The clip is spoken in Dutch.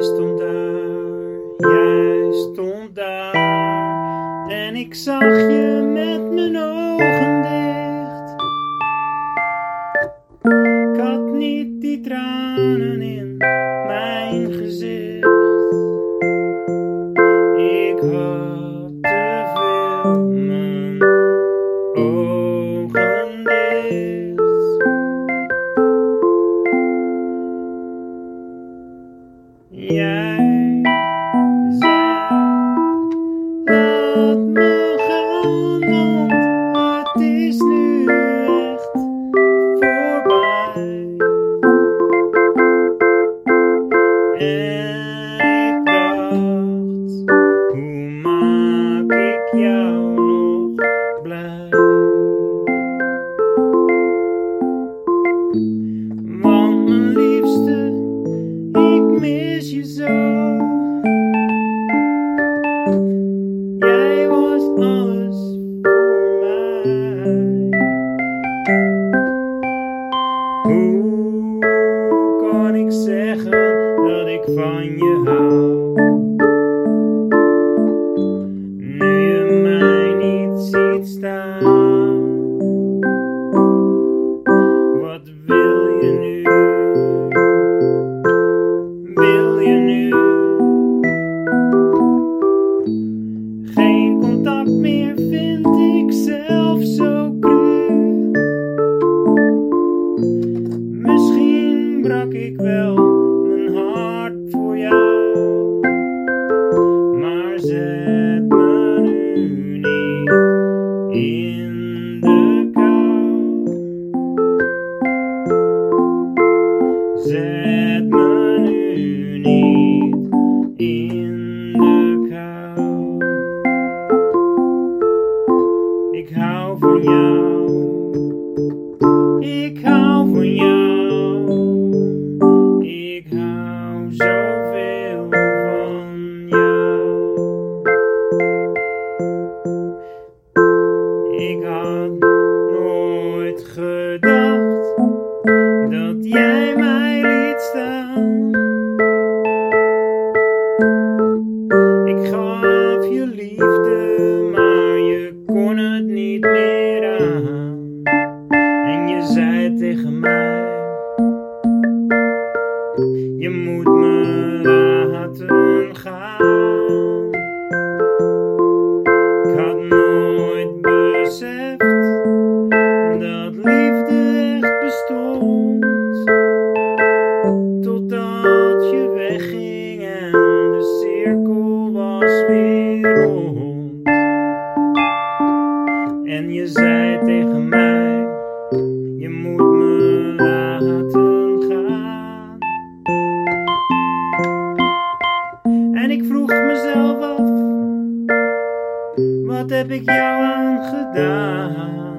Stond daar, jij stond daar. En ik zag je met mijn ogen. ik van je hou. Ik hou van jou. Ik hou zoveel van jou. Ik had nooit gedacht dat jij mij liet staan. En je zei tegen mij: Je moet me laten gaan. En ik vroeg mezelf af: Wat heb ik jou aan gedaan?